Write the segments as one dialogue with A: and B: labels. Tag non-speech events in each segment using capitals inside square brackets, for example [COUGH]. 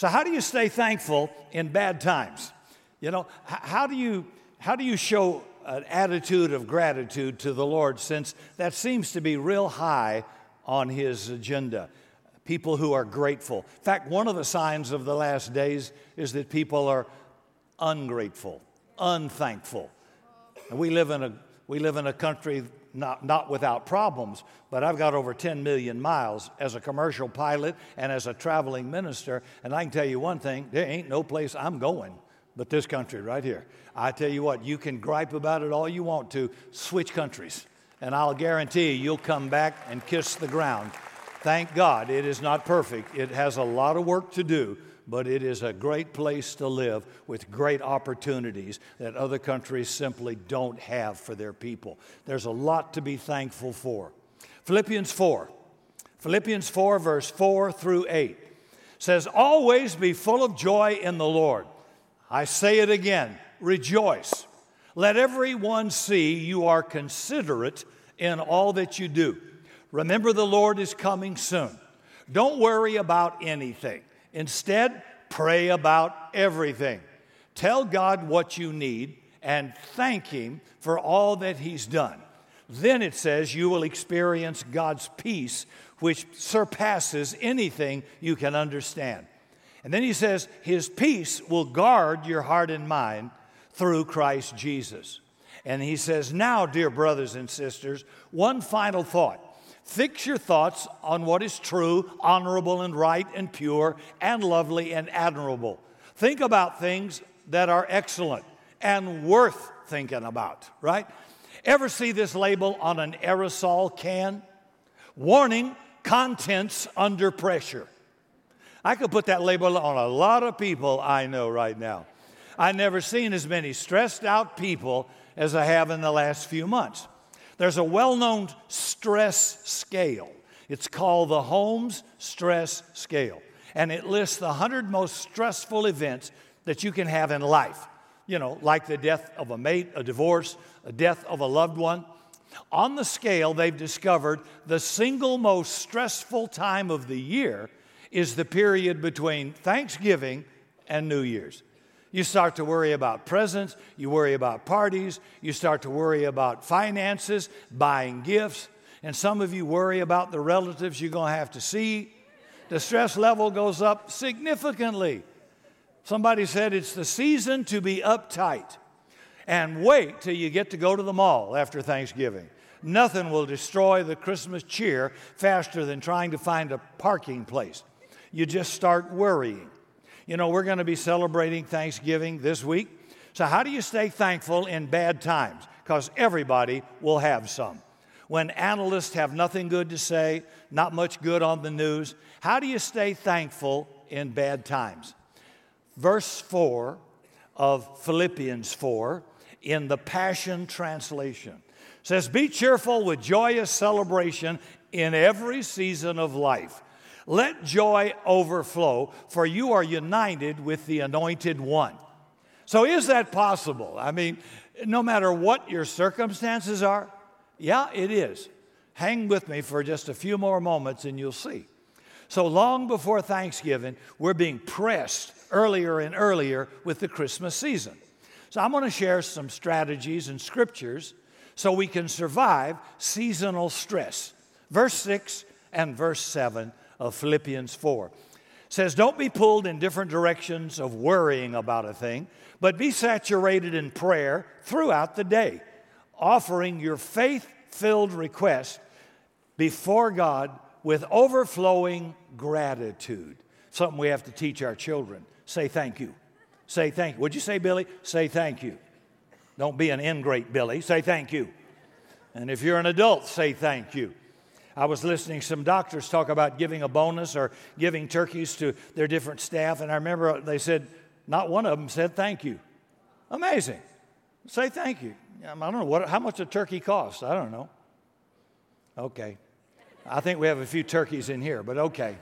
A: So, how do you stay thankful in bad times? You know, how do you, how do you show an attitude of gratitude to the Lord since that seems to be real high on his agenda? People who are grateful. In fact, one of the signs of the last days is that people are ungrateful, unthankful. And we live in a, we live in a country not, not without problems, but I've got over 10 million miles as a commercial pilot and as a traveling minister. And I can tell you one thing there ain't no place I'm going but this country right here. I tell you what, you can gripe about it all you want to, switch countries, and I'll guarantee you, you'll come back and kiss the ground. Thank God it is not perfect. It has a lot of work to do, but it is a great place to live with great opportunities that other countries simply don't have for their people. There's a lot to be thankful for. Philippians 4. Philippians 4, verse 4 through 8 says, Always be full of joy in the Lord. I say it again rejoice. Let everyone see you are considerate in all that you do. Remember, the Lord is coming soon. Don't worry about anything. Instead, pray about everything. Tell God what you need and thank Him for all that He's done. Then it says you will experience God's peace, which surpasses anything you can understand. And then he says, His peace will guard your heart and mind through Christ Jesus. And he says, Now, dear brothers and sisters, one final thought. Fix your thoughts on what is true, honorable, and right, and pure, and lovely, and admirable. Think about things that are excellent and worth thinking about, right? Ever see this label on an aerosol can? Warning, contents under pressure. I could put that label on a lot of people I know right now. I've never seen as many stressed out people as I have in the last few months. There's a well known stress scale. It's called the Holmes Stress Scale, and it lists the 100 most stressful events that you can have in life. You know, like the death of a mate, a divorce, a death of a loved one. On the scale, they've discovered the single most stressful time of the year is the period between Thanksgiving and New Year's. You start to worry about presents, you worry about parties, you start to worry about finances, buying gifts, and some of you worry about the relatives you're going to have to see. The stress level goes up significantly. Somebody said it's the season to be uptight and wait till you get to go to the mall after Thanksgiving. Nothing will destroy the Christmas cheer faster than trying to find a parking place you just start worrying. You know, we're going to be celebrating Thanksgiving this week. So, how do you stay thankful in bad times? Because everybody will have some. When analysts have nothing good to say, not much good on the news, how do you stay thankful in bad times? Verse 4 of Philippians 4 in the Passion Translation says, Be cheerful with joyous celebration in every season of life let joy overflow, for you are united with the anointed one. So, is that possible? I mean, no matter what your circumstances are, yeah, it is. Hang with me for just a few more moments and you'll see. So, long before Thanksgiving, we're being pressed earlier and earlier with the Christmas season. So, I'm going to share some strategies and scriptures so we can survive seasonal stress. Verse 6 and verse 7 of Philippians 4. says, Don't be pulled in different directions of worrying about a thing, but be saturated in prayer throughout the day, offering your faith filled request before God with overflowing gratitude. Something we have to teach our children. Say thank you. Say thank you. Would you say, Billy? Say thank you. Don't be an ingrate, Billy. Say thank you. And if you're an adult, say thank you. I was listening some doctors talk about giving a bonus or giving turkeys to their different staff, and I remember they said, not one of them said thank you. Amazing. Say thank you. I don't know what, how much a turkey costs. I don't know. Okay. I think we have a few turkeys in here, but okay.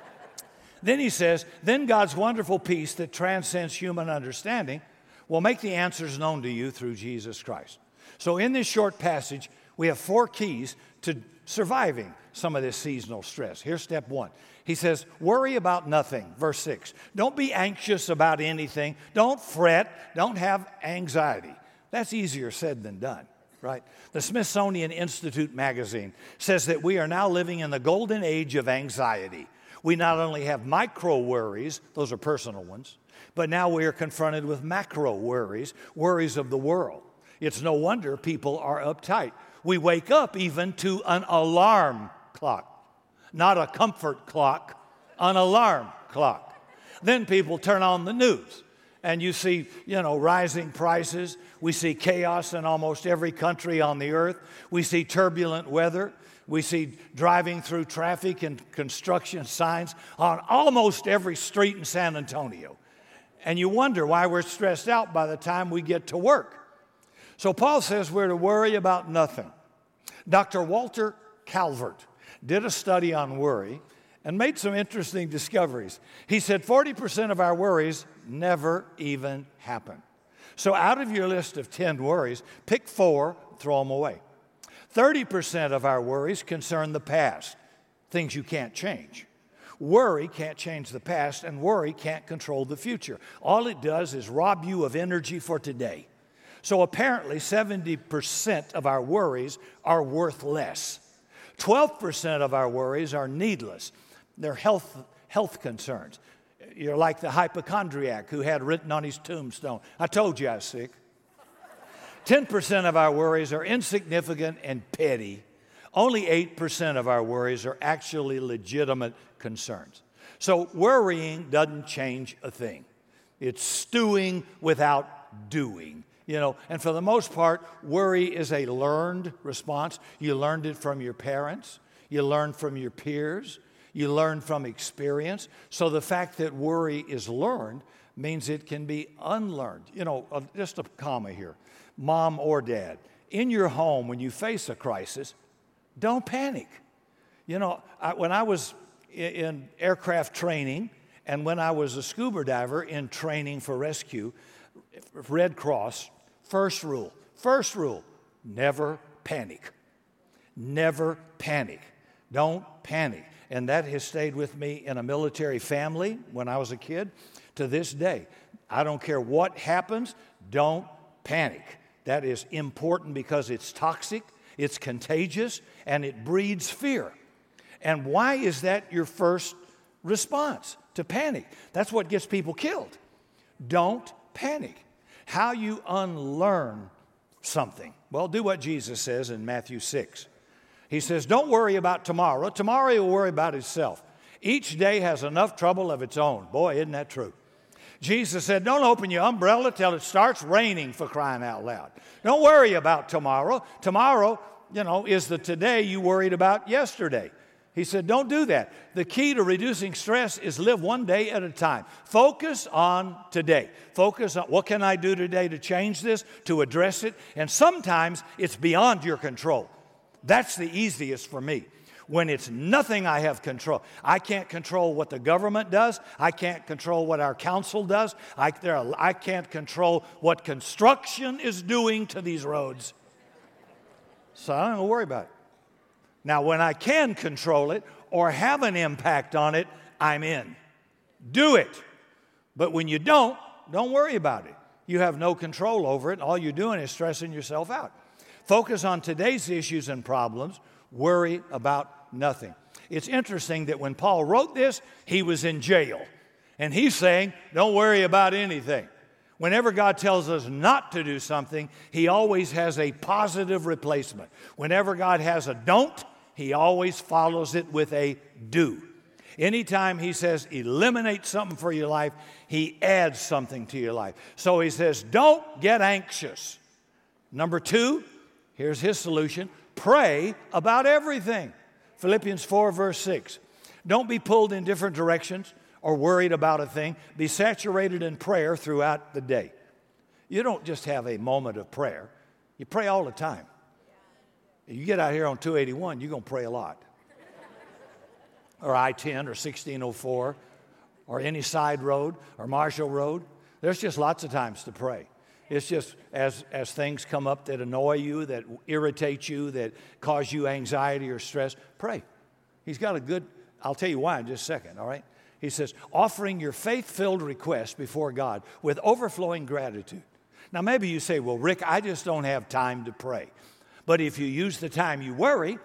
A: [LAUGHS] then he says, Then God's wonderful peace that transcends human understanding will make the answers known to you through Jesus Christ. So, in this short passage, we have four keys to surviving some of this seasonal stress. Here's step one. He says, Worry about nothing. Verse six. Don't be anxious about anything. Don't fret. Don't have anxiety. That's easier said than done, right? The Smithsonian Institute magazine says that we are now living in the golden age of anxiety. We not only have micro worries, those are personal ones, but now we are confronted with macro worries, worries of the world. It's no wonder people are uptight. We wake up even to an alarm clock, not a comfort clock, an alarm clock. Then people turn on the news and you see, you know, rising prices. We see chaos in almost every country on the earth. We see turbulent weather. We see driving through traffic and construction signs on almost every street in San Antonio. And you wonder why we're stressed out by the time we get to work. So Paul says we're to worry about nothing. Dr. Walter Calvert did a study on worry and made some interesting discoveries. He said 40% of our worries never even happen. So, out of your list of 10 worries, pick four, throw them away. 30% of our worries concern the past, things you can't change. Worry can't change the past, and worry can't control the future. All it does is rob you of energy for today. So apparently, 70% of our worries are worth less. 12% of our worries are needless. They're health, health concerns. You're like the hypochondriac who had written on his tombstone, I told you I was sick. 10% of our worries are insignificant and petty. Only 8% of our worries are actually legitimate concerns. So worrying doesn't change a thing. It's stewing without doing. You know, and for the most part, worry is a learned response. You learned it from your parents, you learned from your peers, you learn from experience. So the fact that worry is learned means it can be unlearned. You know, uh, just a comma here mom or dad, in your home, when you face a crisis, don't panic. You know, I, when I was in aircraft training and when I was a scuba diver in training for rescue, Red Cross, first rule, first rule, never panic. Never panic. Don't panic and that has stayed with me in a military family when I was a kid to this day. I don't care what happens, don't panic. That is important because it's toxic, it's contagious, and it breeds fear. And why is that your first response? To panic. That's what gets people killed. Don't panic. How you unlearn something. Well, do what Jesus says in Matthew 6. He says, Don't worry about tomorrow. Tomorrow will worry about itself. Each day has enough trouble of its own. Boy, isn't that true? Jesus said, Don't open your umbrella till it starts raining for crying out loud. Don't worry about tomorrow. Tomorrow, you know, is the today you worried about yesterday. He said, Don't do that. The key to reducing stress is live one day at a time. Focus on today. Focus on what can I do today to change this, to address it. And sometimes it's beyond your control. That's the easiest for me. When it's nothing I have control. I can't control what the government does. I can't control what our council does. I, there, I can't control what construction is doing to these roads. So I don't worry about it. Now, when I can control it or have an impact on it, I'm in. Do it. But when you don't, don't worry about it. You have no control over it. All you're doing is stressing yourself out. Focus on today's issues and problems, worry about nothing. It's interesting that when Paul wrote this, he was in jail. And he's saying, don't worry about anything. Whenever God tells us not to do something, He always has a positive replacement. Whenever God has a don't, He always follows it with a do. Anytime He says eliminate something for your life, He adds something to your life. So He says, don't get anxious. Number two, Here's his solution pray about everything. Philippians 4, verse 6. Don't be pulled in different directions or worried about a thing. Be saturated in prayer throughout the day. You don't just have a moment of prayer, you pray all the time. You get out here on 281, you're going to pray a lot. or I 10 or 1604 or any side road or Marshall Road. There's just lots of times to pray. It's just as, as things come up that annoy you, that irritate you, that cause you anxiety or stress, pray. He's got a good, I'll tell you why in just a second, all right? He says, offering your faith filled request before God with overflowing gratitude. Now, maybe you say, well, Rick, I just don't have time to pray. But if you use the time you worry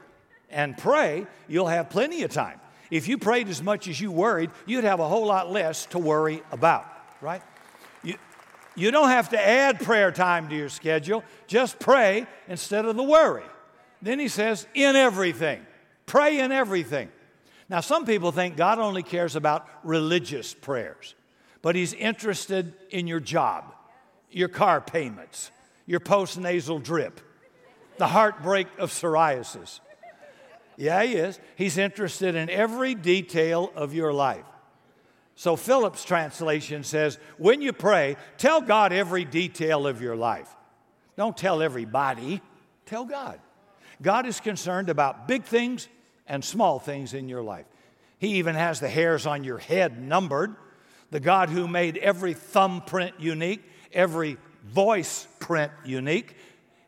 A: and pray, you'll have plenty of time. If you prayed as much as you worried, you'd have a whole lot less to worry about, right? You, you don't have to add prayer time to your schedule, just pray instead of the worry. Then he says, in everything. Pray in everything. Now, some people think God only cares about religious prayers, but He's interested in your job, your car payments, your postnasal drip, the heartbreak of psoriasis. Yeah, He is. He's interested in every detail of your life. So, Phillips' translation says, when you pray, tell God every detail of your life. Don't tell everybody, tell God. God is concerned about big things and small things in your life. He even has the hairs on your head numbered. The God who made every thumbprint unique, every voice print unique,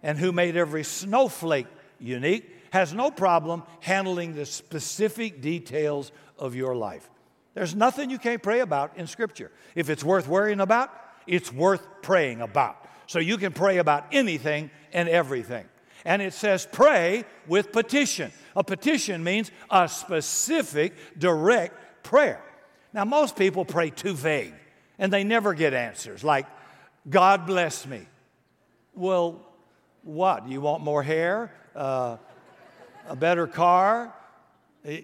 A: and who made every snowflake unique has no problem handling the specific details of your life. There's nothing you can't pray about in Scripture. If it's worth worrying about, it's worth praying about. So you can pray about anything and everything and it says pray with petition. A petition means a specific, direct prayer. Now, most people pray too vague and they never get answers like, God bless me. Well, what? You want more hair? Uh, a better car? Eh,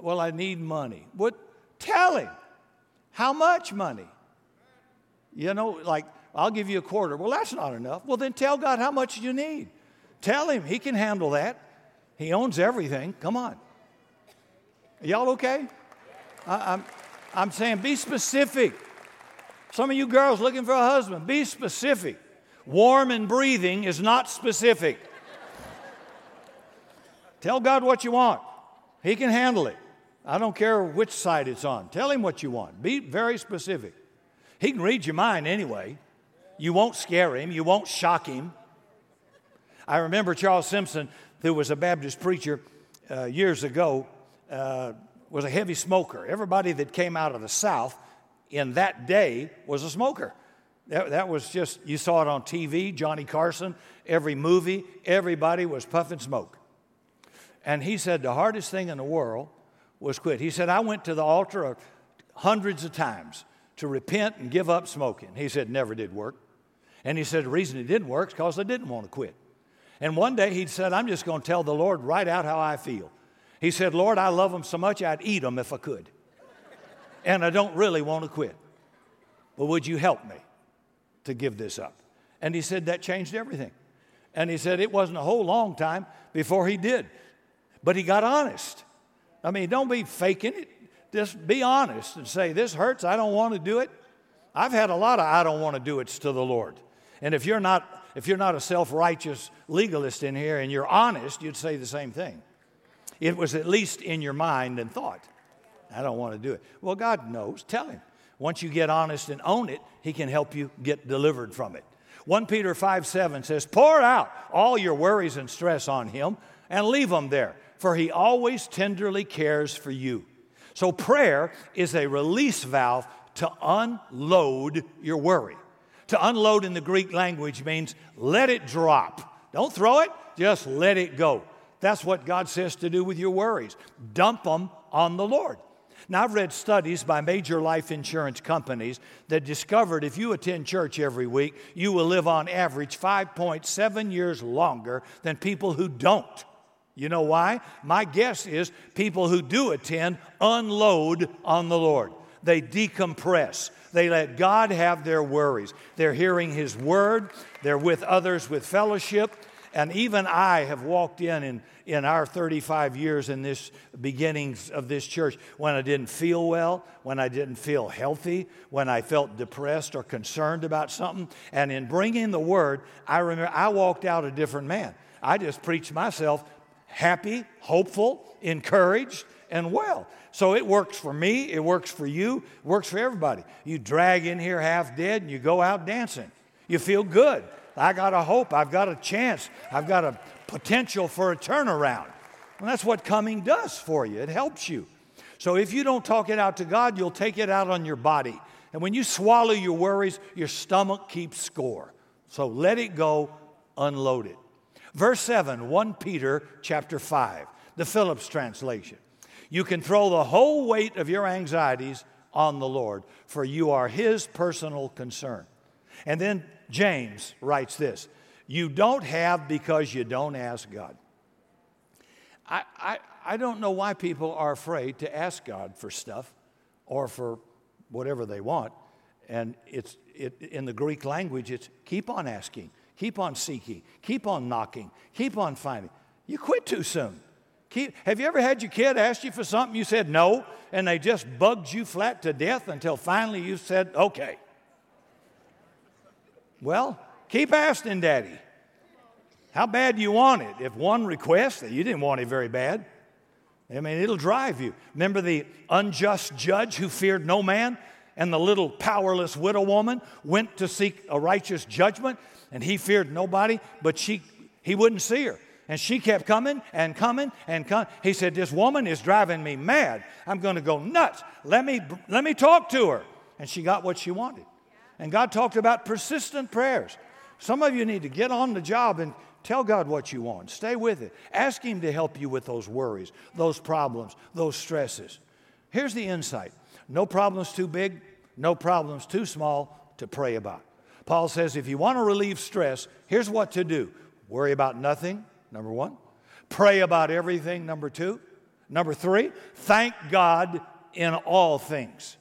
A: well, I need money. What? Tell him. How much money? You know, like, I'll give you a quarter. Well, that's not enough. Well, then tell God how much you need. Tell him he can handle that. He owns everything. Come on. Y'all okay? I, I'm, I'm saying be specific. Some of you girls looking for a husband, be specific. Warm and breathing is not specific. Tell God what you want. He can handle it. I don't care which side it's on. Tell him what you want. Be very specific. He can read your mind anyway. You won't scare him, you won't shock him. I remember Charles Simpson, who was a Baptist preacher uh, years ago, uh, was a heavy smoker. Everybody that came out of the South in that day was a smoker. That, that was just, you saw it on TV, Johnny Carson, every movie, everybody was puffing smoke. And he said the hardest thing in the world was quit. He said, I went to the altar hundreds of times to repent and give up smoking. He said, never did work. And he said, the reason it didn't work is because I didn't want to quit. And one day he said, I'm just going to tell the Lord right out how I feel. He said, Lord, I love them so much I'd eat them if I could. And I don't really want to quit. But would you help me to give this up? And he said, That changed everything. And he said, It wasn't a whole long time before he did. But he got honest. I mean, don't be faking it. Just be honest and say, This hurts. I don't want to do it. I've had a lot of I don't want to do it's to the Lord. And if you're not if you're not a self righteous legalist in here and you're honest, you'd say the same thing. It was at least in your mind and thought. I don't want to do it. Well, God knows. Tell Him. Once you get honest and own it, He can help you get delivered from it. 1 Peter 5 7 says, Pour out all your worries and stress on Him and leave them there, for He always tenderly cares for you. So, prayer is a release valve to unload your worry. To unload in the Greek language means let it drop. Don't throw it, just let it go. That's what God says to do with your worries. Dump them on the Lord. Now, I've read studies by major life insurance companies that discovered if you attend church every week, you will live on average 5.7 years longer than people who don't. You know why? My guess is people who do attend unload on the Lord, they decompress. They let God have their worries. They're hearing His word, they're with others with fellowship. And even I have walked in, in in our 35 years in this beginnings of this church when I didn't feel well, when I didn't feel healthy, when I felt depressed or concerned about something. And in bringing the word, I remember I walked out a different man. I just preached myself happy, hopeful, encouraged, and well. So it works for me, it works for you, works for everybody. You drag in here half dead and you go out dancing. You feel good. I got a hope, I've got a chance, I've got a potential for a turnaround. And that's what coming does for you, it helps you. So if you don't talk it out to God, you'll take it out on your body. And when you swallow your worries, your stomach keeps score. So let it go, unload it. Verse 7, 1 Peter chapter 5, the Phillips translation. You can throw the whole weight of your anxieties on the Lord, for you are his personal concern. And then James writes this You don't have because you don't ask God. I, I, I don't know why people are afraid to ask God for stuff or for whatever they want. And it's, it, in the Greek language, it's keep on asking, keep on seeking, keep on knocking, keep on finding. You quit too soon. Keep, have you ever had your kid ask you for something, you said no, and they just bugged you flat to death until finally you said okay? Well, keep asking, Daddy. How bad do you want it? If one request, that you didn't want it very bad. I mean, it'll drive you. Remember the unjust judge who feared no man? And the little powerless widow woman went to seek a righteous judgment, and he feared nobody, but she, he wouldn't see her. And she kept coming and coming and coming. He said, This woman is driving me mad. I'm going to go nuts. Let me, let me talk to her. And she got what she wanted. And God talked about persistent prayers. Some of you need to get on the job and Tell God what you want. Stay with it. Ask Him to help you with those worries, those problems, those stresses. Here's the insight no problem's too big, no problem's too small to pray about. Paul says if you want to relieve stress, here's what to do worry about nothing, number one. Pray about everything, number two. Number three, thank God in all things.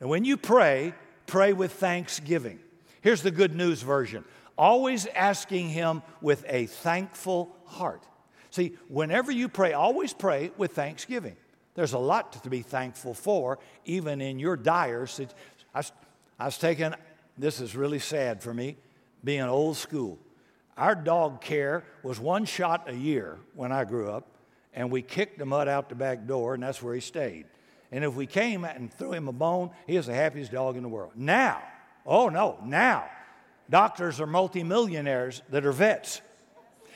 A: And when you pray, pray with thanksgiving. Here's the good news version always asking Him with a thankful heart. See, whenever you pray, always pray with thanksgiving. There's a lot to be thankful for, even in your dire situation. I I was taking, this is really sad for me, being old school. Our dog care was one shot a year when I grew up, and we kicked the mud out the back door, and that's where he stayed. And if we came and threw him a bone, he was the happiest dog in the world. Now, oh no, now Doctors are multimillionaires that are vets.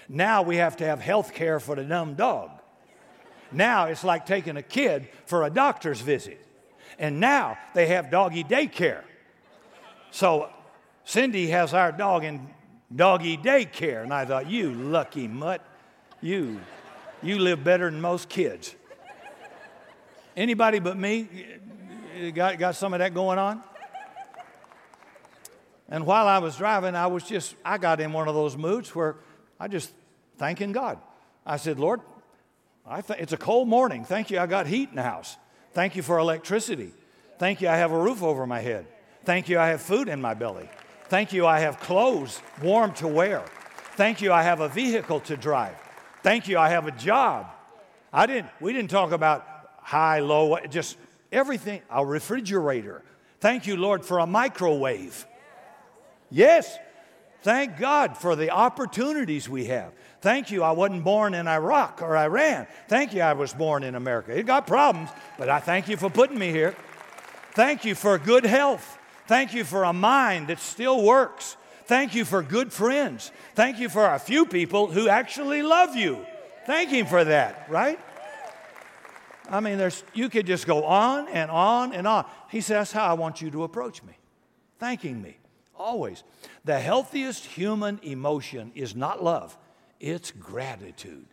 A: Now we have to have health care for the dumb dog. Now it's like taking a kid for a doctor's visit. And now they have doggy daycare. So Cindy has our dog in doggy daycare. And I thought, you lucky mutt, you, you live better than most kids. Anybody but me got, got some of that going on? And while I was driving, I was just, I got in one of those moods where I just thanking God. I said, Lord, I th- it's a cold morning. Thank you, I got heat in the house. Thank you for electricity. Thank you, I have a roof over my head. Thank you, I have food in my belly. Thank you, I have clothes warm to wear. Thank you, I have a vehicle to drive. Thank you, I have a job. I didn't, we didn't talk about high, low, just everything, a refrigerator. Thank you, Lord, for a microwave. Yes. Thank God for the opportunities we have. Thank you, I wasn't born in Iraq or Iran. Thank you, I was born in America. It got problems, but I thank you for putting me here. Thank you for good health. Thank you for a mind that still works. Thank you for good friends. Thank you for a few people who actually love you. Thank Him for that, right? I mean, there's, you could just go on and on and on. He says, That's how I want you to approach me, thanking me. Always. The healthiest human emotion is not love, it's gratitude.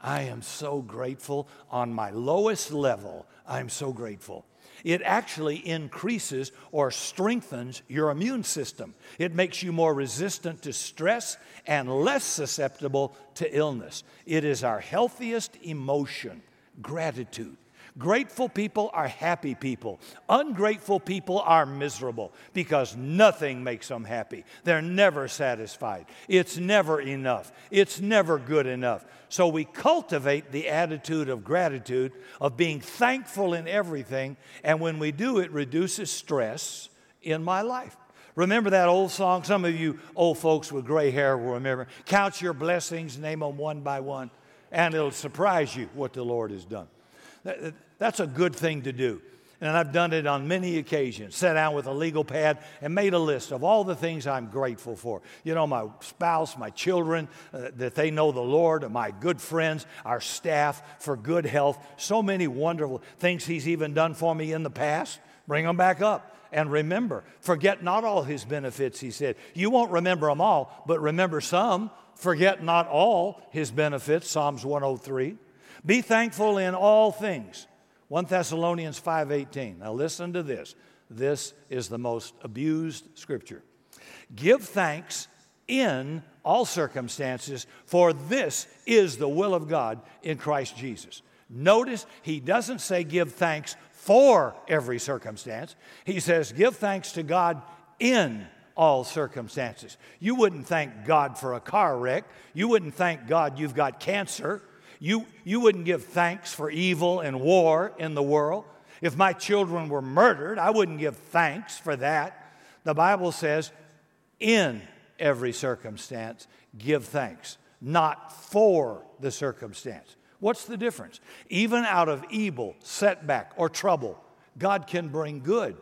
A: I am so grateful on my lowest level. I'm so grateful. It actually increases or strengthens your immune system. It makes you more resistant to stress and less susceptible to illness. It is our healthiest emotion, gratitude. Grateful people are happy people. Ungrateful people are miserable because nothing makes them happy. They're never satisfied. It's never enough. It's never good enough. So we cultivate the attitude of gratitude, of being thankful in everything. And when we do, it reduces stress in my life. Remember that old song? Some of you old folks with gray hair will remember. Count your blessings, name them one by one, and it'll surprise you what the Lord has done. That's a good thing to do. and I've done it on many occasions. Sat down with a legal pad and made a list of all the things I'm grateful for. You know, my spouse, my children, uh, that they know the Lord, my good friends, our staff for good health. So many wonderful things He's even done for me in the past. Bring them back up. And remember, forget not all His benefits, He said. You won't remember them all, but remember some. Forget not all His benefits, Psalms 103. Be thankful in all things 1 Thessalonians 5:18. Now listen to this. This is the most abused scripture. Give thanks in all circumstances, for this is the will of God in Christ Jesus. Notice he doesn't say give thanks for every circumstance. He says give thanks to God in all circumstances. You wouldn't thank God for a car wreck. You wouldn't thank God you've got cancer. You, you wouldn't give thanks for evil and war in the world. If my children were murdered, I wouldn't give thanks for that. The Bible says, in every circumstance, give thanks, not for the circumstance. What's the difference? Even out of evil, setback, or trouble, God can bring good.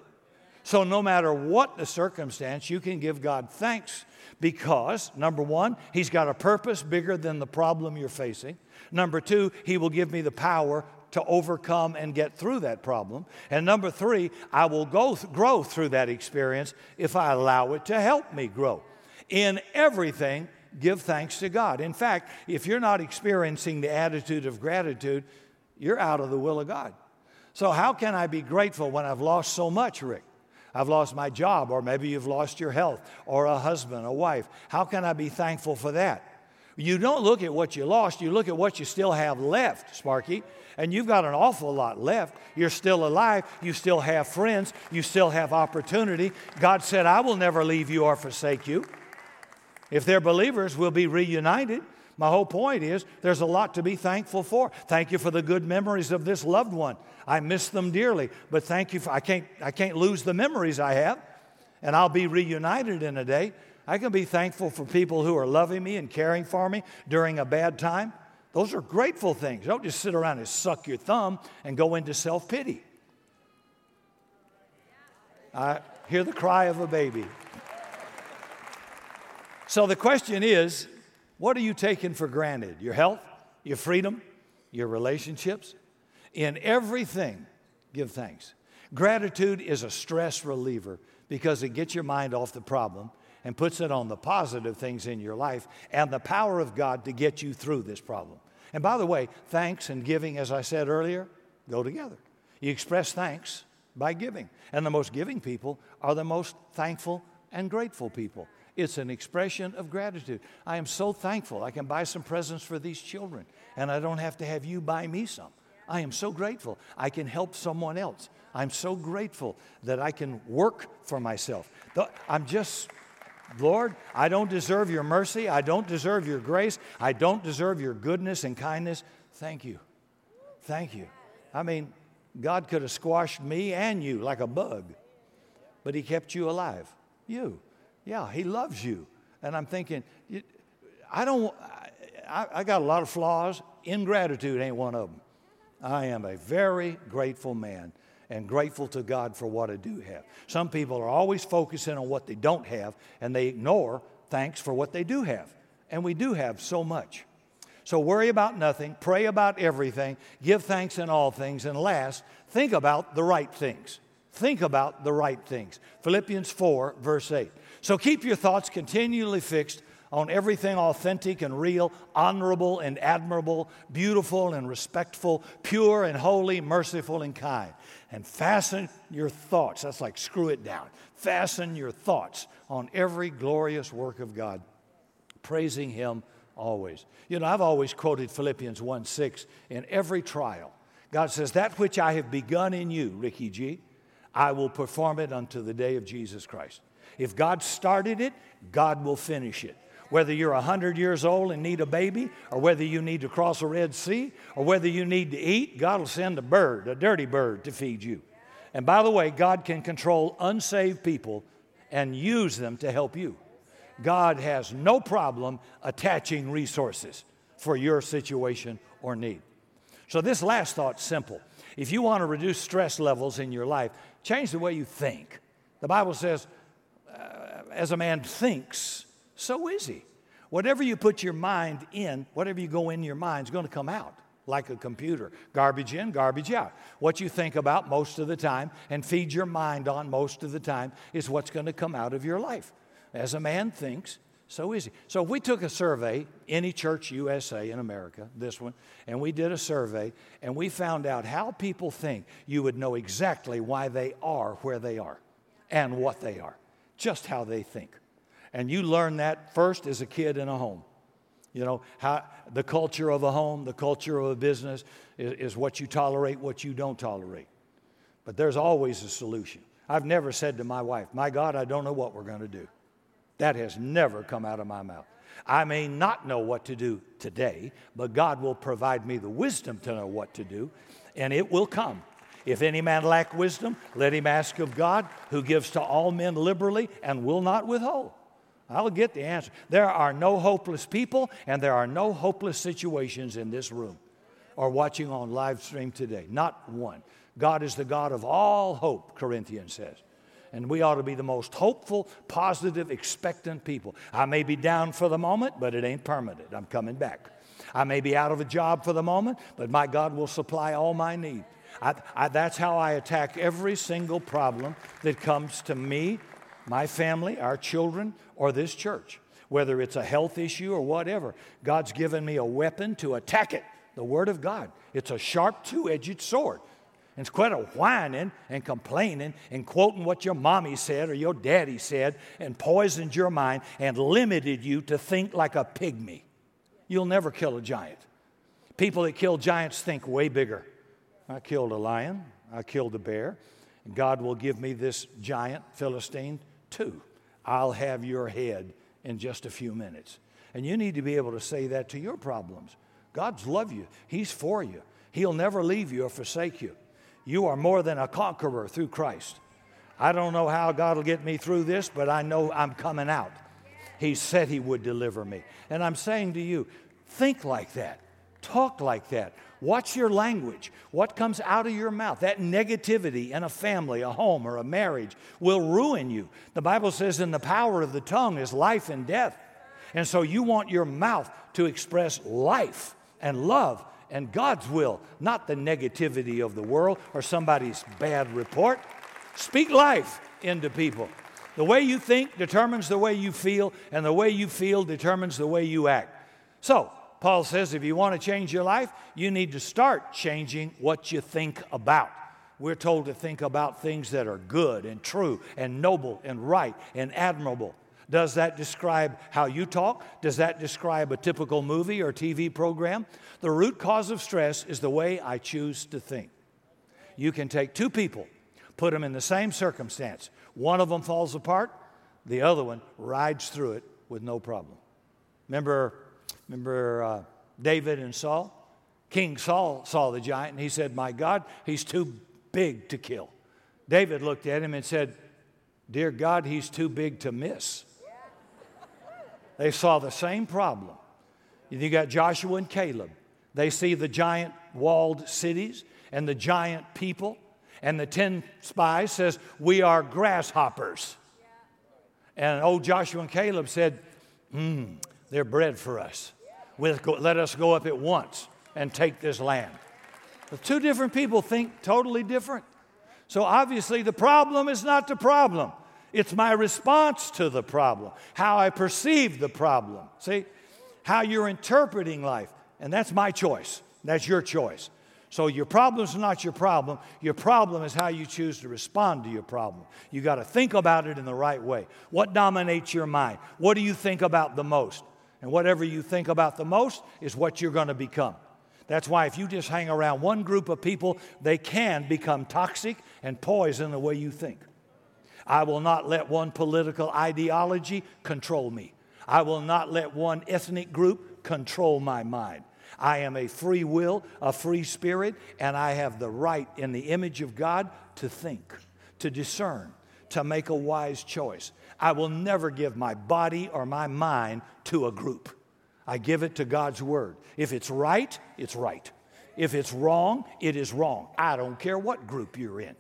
A: So, no matter what the circumstance, you can give God thanks because, number one, He's got a purpose bigger than the problem you're facing. Number two, He will give me the power to overcome and get through that problem. And number three, I will go th- grow through that experience if I allow it to help me grow. In everything, give thanks to God. In fact, if you're not experiencing the attitude of gratitude, you're out of the will of God. So, how can I be grateful when I've lost so much, Rick? I've lost my job, or maybe you've lost your health, or a husband, a wife. How can I be thankful for that? You don't look at what you lost, you look at what you still have left, Sparky. And you've got an awful lot left. You're still alive. You still have friends. You still have opportunity. God said, I will never leave you or forsake you. If they're believers, we'll be reunited. My whole point is there's a lot to be thankful for. Thank you for the good memories of this loved one. I miss them dearly, but thank you for I can't I can't lose the memories I have. And I'll be reunited in a day. I can be thankful for people who are loving me and caring for me during a bad time. Those are grateful things. Don't just sit around and suck your thumb and go into self pity. I hear the cry of a baby. So the question is what are you taking for granted? Your health, your freedom, your relationships? In everything, give thanks. Gratitude is a stress reliever because it gets your mind off the problem and puts it on the positive things in your life and the power of God to get you through this problem. And by the way, thanks and giving, as I said earlier, go together. You express thanks by giving. And the most giving people are the most thankful and grateful people. It's an expression of gratitude. I am so thankful I can buy some presents for these children, and I don't have to have you buy me some. I am so grateful I can help someone else. I'm so grateful that I can work for myself. I'm just Lord, I don't deserve your mercy. I don't deserve your grace. I don't deserve your goodness and kindness. Thank you. Thank you. I mean, God could have squashed me and you like a bug, but He kept you alive. You. Yeah, He loves you. And I'm thinking, I don't, I, I got a lot of flaws. Ingratitude ain't one of them. I am a very grateful man and grateful to God for what I do have. Some people are always focusing on what they don't have and they ignore thanks for what they do have. And we do have so much. So worry about nothing, pray about everything, give thanks in all things, and last, think about the right things. Think about the right things. Philippians 4, verse 8. So keep your thoughts continually fixed on everything authentic and real, honorable and admirable, beautiful and respectful, pure and holy, merciful and kind and fasten your thoughts. That's like screw it down. Fasten your thoughts on every glorious work of God, praising Him always. You know, I've always quoted Philippians 1 6 in every trial. God says, That which I have begun in you, Ricky G., I will perform it unto the day of Jesus Christ. If God started it, God will finish it whether you're 100 years old and need a baby, or whether you need to cross a Red Sea, or whether you need to eat, God will send a bird, a dirty bird, to feed you. And by the way, God can control unsaved people and use them to help you. God has no problem attaching resources for your situation or need. So, this last thought's simple. If you want to reduce stress levels in your life, change the way you think. The Bible says, as a man thinks, so is he. Whatever you put your mind in, whatever you go in your mind is going to come out like a computer. Garbage in, garbage out. What you think about most of the time and feed your mind on most of the time is what's going to come out of your life. As a man thinks, so is he. So if we took a survey, any church USA in America, this one, and we did a survey and we found out how people think, you would know exactly why they are where they are and what they are, just how they think. And you learn that first as a kid in a home. You know, how, the culture of a home, the culture of a business is, is what you tolerate, what you don't tolerate. But there's always a solution. I've never said to my wife, My God, I don't know what we're going to do. That has never come out of my mouth. I may not know what to do today, but God will provide me the wisdom to know what to do, and it will come. If any man lack wisdom, let him ask of God, who gives to all men liberally and will not withhold. I'll get the answer. There are no hopeless people, and there are no hopeless situations in this room or watching on live stream today. Not one. God is the God of all hope, Corinthians says. And we ought to be the most hopeful, positive, expectant people. I may be down for the moment, but it ain't permanent. I'm coming back. I may be out of a job for the moment, but my God will supply all my need. I, I, that's how I attack every single problem that comes to me my family, our children, or this church. Whether it's a health issue or whatever, God's given me a weapon to attack it the Word of God. It's a sharp, two edged sword. And of whining and complaining and quoting what your mommy said or your daddy said and poisoned your mind and limited you to think like a pygmy, you'll never kill a giant. People that kill giants think way bigger. I killed a lion, I killed a bear, God will give me this giant Philistine too. I'll have your head in just a few minutes. And you need to be able to say that to your problems. God's love you. He's for you. He'll never leave you or forsake you. You are more than a conqueror through Christ. I don't know how God will get me through this, but I know I'm coming out. He said He would deliver me. And I'm saying to you, think like that, talk like that, Watch your language. What comes out of your mouth? That negativity in a family, a home, or a marriage will ruin you. The Bible says, in the power of the tongue is life and death. And so you want your mouth to express life and love and God's will, not the negativity of the world or somebody's bad report. Speak life into people. The way you think determines the way you feel, and the way you feel determines the way you act. So, Paul says if you want to change your life, you need to start changing what you think about. We're told to think about things that are good and true and noble and right and admirable. Does that describe how you talk? Does that describe a typical movie or TV program? The root cause of stress is the way I choose to think. You can take two people, put them in the same circumstance. One of them falls apart, the other one rides through it with no problem. Remember Remember uh, David and Saul? King Saul saw the giant and he said, My God, he's too big to kill. David looked at him and said, Dear God, he's too big to miss. They saw the same problem. You got Joshua and Caleb. They see the giant walled cities and the giant people. And the 10 spies says, We are grasshoppers. And old Joshua and Caleb said, Hmm, they're bread for us let us go up at once and take this land. The two different people think totally different. So obviously, the problem is not the problem. It's my response to the problem, how I perceive the problem. See, how you're interpreting life. And that's my choice. That's your choice. So your problem is not your problem. Your problem is how you choose to respond to your problem. You got to think about it in the right way. What dominates your mind? What do you think about the most? And whatever you think about the most is what you're going to become. That's why if you just hang around one group of people, they can become toxic and poison the way you think. I will not let one political ideology control me. I will not let one ethnic group control my mind. I am a free will, a free spirit, and I have the right in the image of God to think, to discern, to make a wise choice. I will never give my body or my mind to a group. I give it to God's Word. If it's right, it's right. If it's wrong, it is wrong. I don't care what group you're in.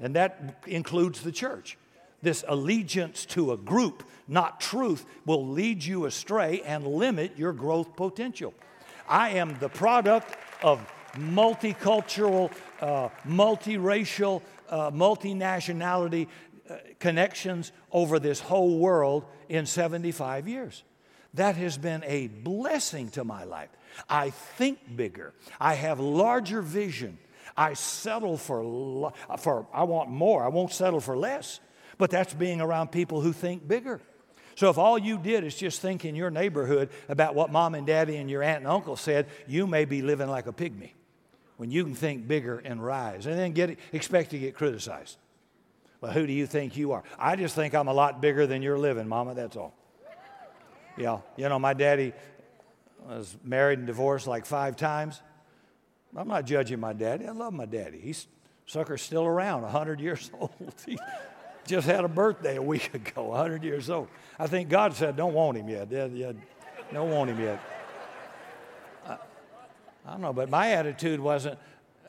A: And that includes the church. This allegiance to a group, not truth, will lead you astray and limit your growth potential. I am the product of multicultural, uh, multiracial, uh, multinationality connections over this whole world in 75 years. That has been a blessing to my life. I think bigger, I have larger vision. I settle for, for I want more, I won't settle for less. But that's being around people who think bigger. So if all you did is just think in your neighborhood about what mom and daddy and your aunt and uncle said, you may be living like a pygmy when you can think bigger and rise and then get, expect to get criticized. Well, who do you think you are? I just think I'm a lot bigger than you're living, Mama, that's all. Yeah, you know, my daddy was married and divorced like five times. I'm not judging my daddy. I love my daddy. He's sucker's still around, 100 years [LAUGHS] old. he just had a birthday a week ago, 100 years old. I think God said, don't want him yet. Don't want him yet. I, I don't know, but my attitude wasn't,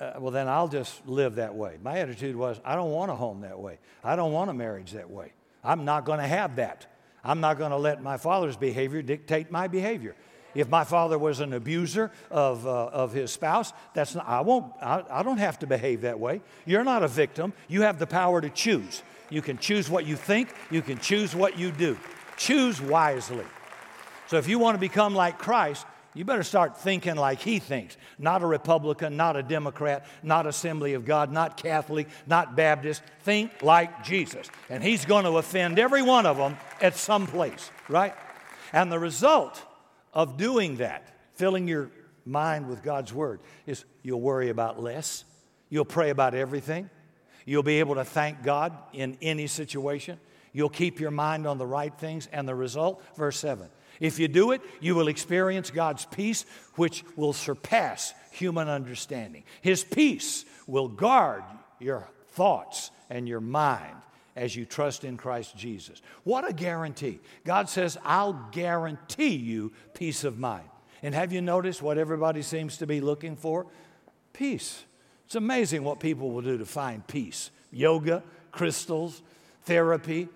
A: uh, well, then I'll just live that way. My attitude was, I don't want a home that way. I don't want a marriage that way. I'm not going to have that. I'm not going to let my father's behavior dictate my behavior. If my father was an abuser of, uh, of his spouse, that's not, I, won't, I, I don't have to behave that way. You're not a victim. You have the power to choose. You can choose what you think, you can choose what you do. Choose wisely. So if you want to become like Christ, you better start thinking like he thinks. Not a Republican, not a Democrat, not Assembly of God, not Catholic, not Baptist. Think like Jesus. And he's going to offend every one of them at some place, right? And the result of doing that, filling your mind with God's Word, is you'll worry about less, you'll pray about everything, you'll be able to thank God in any situation, you'll keep your mind on the right things, and the result, verse 7. If you do it, you will experience God's peace, which will surpass human understanding. His peace will guard your thoughts and your mind as you trust in Christ Jesus. What a guarantee. God says, I'll guarantee you peace of mind. And have you noticed what everybody seems to be looking for? Peace. It's amazing what people will do to find peace yoga, crystals, therapy,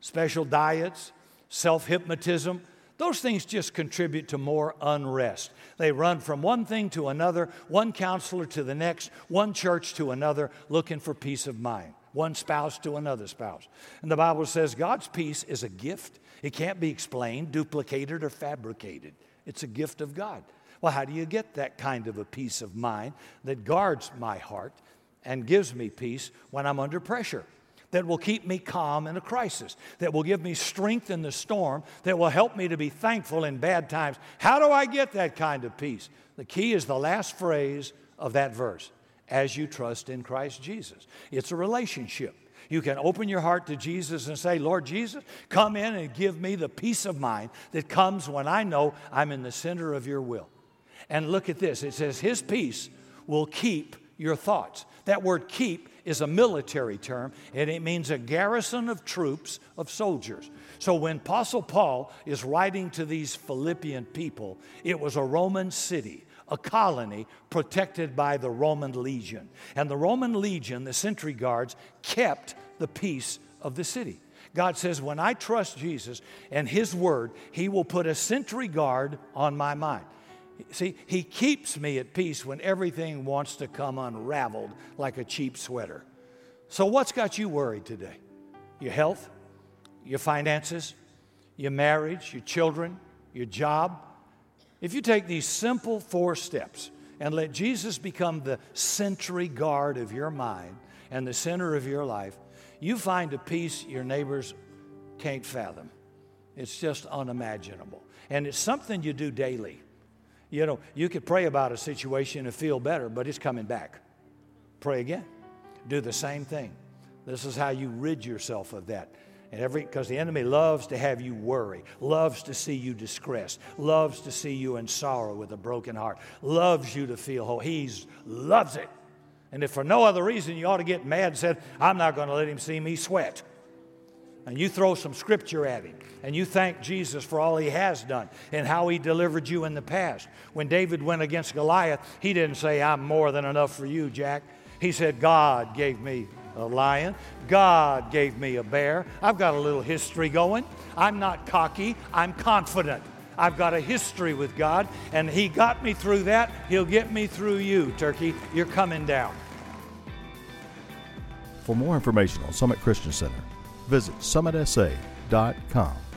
A: special diets, self hypnotism. Those things just contribute to more unrest. They run from one thing to another, one counselor to the next, one church to another, looking for peace of mind one spouse to another spouse. And the Bible says God's peace is a gift. It can't be explained, duplicated, or fabricated. It's a gift of God. Well, how do you get that kind of a peace of mind that guards my heart and gives me peace when I'm under pressure? That will keep me calm in a crisis, that will give me strength in the storm, that will help me to be thankful in bad times. How do I get that kind of peace? The key is the last phrase of that verse as you trust in Christ Jesus. It's a relationship. You can open your heart to Jesus and say, Lord Jesus, come in and give me the peace of mind that comes when I know I'm in the center of your will. And look at this it says, His peace will keep your thoughts. That word keep is a military term, and it means a garrison of troops, of soldiers. So when Apostle Paul is writing to these Philippian people, it was a Roman city a colony protected by the Roman legion. And the Roman legion, the sentry guards, kept the peace of the city. God says, when I trust Jesus and His word, He will put a sentry guard on my mind. See, He keeps me at peace when everything wants to come unraveled like a cheap sweater. So, what's got you worried today? Your health, your finances, your marriage, your children, your job, if you take these simple four steps and let Jesus become the sentry guard of your mind and the center of your life, you find a peace your neighbors can't fathom. It's just unimaginable. And it's something you do daily. You know, you could pray about a situation and feel better, but it's coming back. Pray again. Do the same thing. This is how you rid yourself of that. And every because the enemy loves to have you worry, loves to see you distressed, loves to see you in sorrow with a broken heart, loves you to feel whole. He loves it. And if for no other reason you ought to get mad and said, I'm not going to let him see me sweat. And you throw some scripture at him and you thank Jesus for all he has done and how he delivered you in the past. When David went against Goliath, he didn't say, I'm more than enough for you, Jack. He said, God gave me a lion. God gave me a bear. I've got a little history going. I'm not cocky, I'm confident. I've got a history with God, and He got me through that. He'll get me through you, Turkey. You're coming down.
B: For more information on Summit Christian Center, visit summitsa.com.